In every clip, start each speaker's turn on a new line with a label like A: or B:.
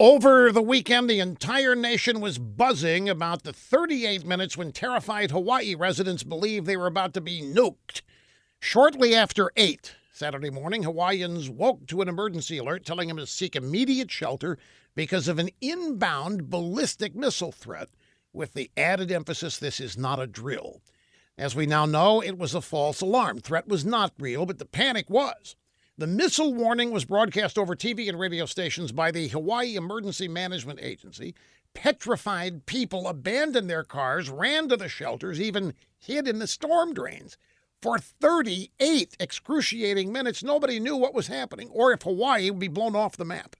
A: Over the weekend, the entire nation was buzzing about the 38 minutes when terrified Hawaii residents believed they were about to be nuked. Shortly after 8 Saturday morning, Hawaiians woke to an emergency alert telling them to seek immediate shelter because of an inbound ballistic missile threat, with the added emphasis this is not a drill. As we now know, it was a false alarm. Threat was not real, but the panic was. The missile warning was broadcast over TV and radio stations by the Hawaii Emergency Management Agency. Petrified people abandoned their cars, ran to the shelters, even hid in the storm drains. For 38 excruciating minutes, nobody knew what was happening or if Hawaii would be blown off the map.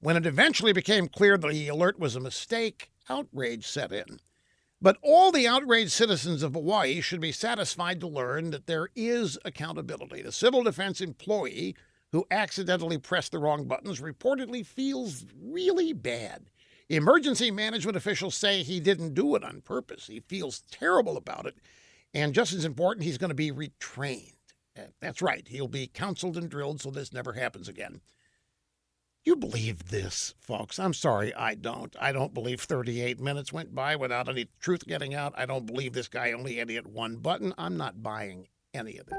A: When it eventually became clear that the alert was a mistake, outrage set in. But all the outraged citizens of Hawaii should be satisfied to learn that there is accountability. The civil defense employee who accidentally pressed the wrong buttons reportedly feels really bad. Emergency management officials say he didn't do it on purpose. He feels terrible about it. And just as important, he's going to be retrained. That's right, he'll be counseled and drilled so this never happens again. You believe this, folks. I'm sorry, I don't. I don't believe 38 minutes went by without any truth getting out. I don't believe this guy only had hit one button. I'm not buying any of this.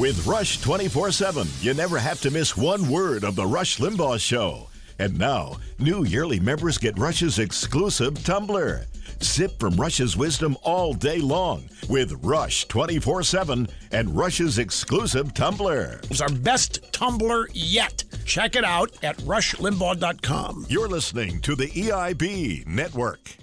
B: With Rush 24 7, you never have to miss one word of The Rush Limbaugh Show. And now, new yearly members get Rush's exclusive tumbler. Sip from Rush's wisdom all day long with Rush 24 7 and Rush's exclusive tumbler.
A: It's our best tumbler yet. Check it out at rushlimbaugh.com.
B: You're listening to the EIB Network.